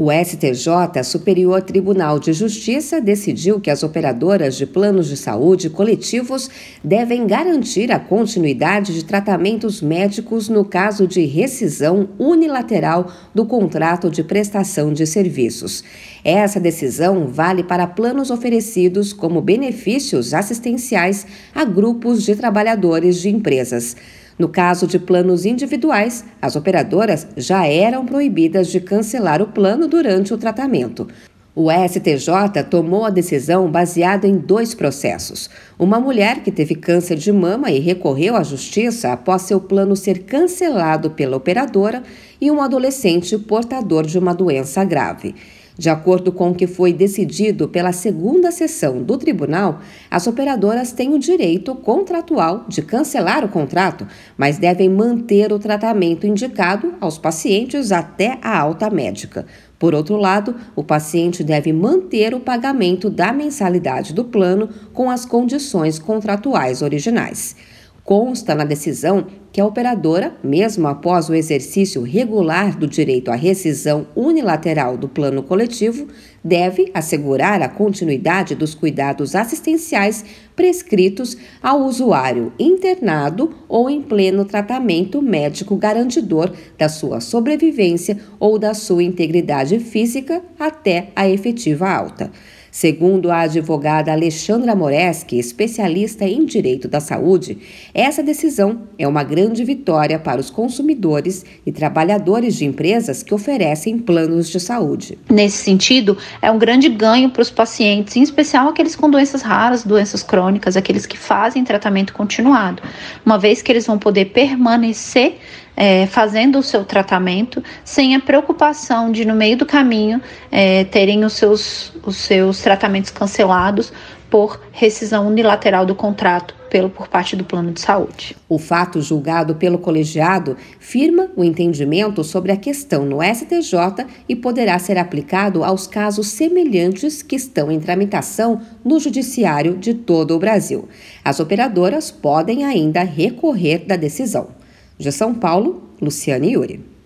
O STJ, Superior Tribunal de Justiça, decidiu que as operadoras de planos de saúde coletivos devem garantir a continuidade de tratamentos médicos no caso de rescisão unilateral do contrato de prestação de serviços. Essa decisão vale para planos oferecidos como benefícios assistenciais a grupos de trabalhadores de empresas. No caso de planos individuais, as operadoras já eram proibidas de cancelar o plano durante o tratamento. O STJ tomou a decisão baseada em dois processos. Uma mulher que teve câncer de mama e recorreu à justiça após seu plano ser cancelado pela operadora, e um adolescente portador de uma doença grave. De acordo com o que foi decidido pela segunda sessão do tribunal, as operadoras têm o direito contratual de cancelar o contrato, mas devem manter o tratamento indicado aos pacientes até a alta médica. Por outro lado, o paciente deve manter o pagamento da mensalidade do plano com as condições contratuais originais. Consta na decisão que a operadora, mesmo após o exercício regular do direito à rescisão unilateral do plano coletivo, deve assegurar a continuidade dos cuidados assistenciais prescritos ao usuário internado ou em pleno tratamento médico garantidor da sua sobrevivência ou da sua integridade física até a efetiva alta. Segundo a advogada Alexandra Moreski, especialista em direito da saúde, essa decisão é uma grande vitória para os consumidores e trabalhadores de empresas que oferecem planos de saúde. Nesse sentido, é um grande ganho para os pacientes, em especial aqueles com doenças raras, doenças crônicas, aqueles que fazem tratamento continuado, uma vez que eles vão poder permanecer é, fazendo o seu tratamento sem a preocupação de, no meio do caminho, é, terem os seus, os seus tratamentos cancelados por rescisão unilateral do contrato pelo por parte do plano de saúde. O fato julgado pelo colegiado firma o entendimento sobre a questão no STJ e poderá ser aplicado aos casos semelhantes que estão em tramitação no judiciário de todo o Brasil. As operadoras podem ainda recorrer da decisão. De São Paulo, Luciane Yuri.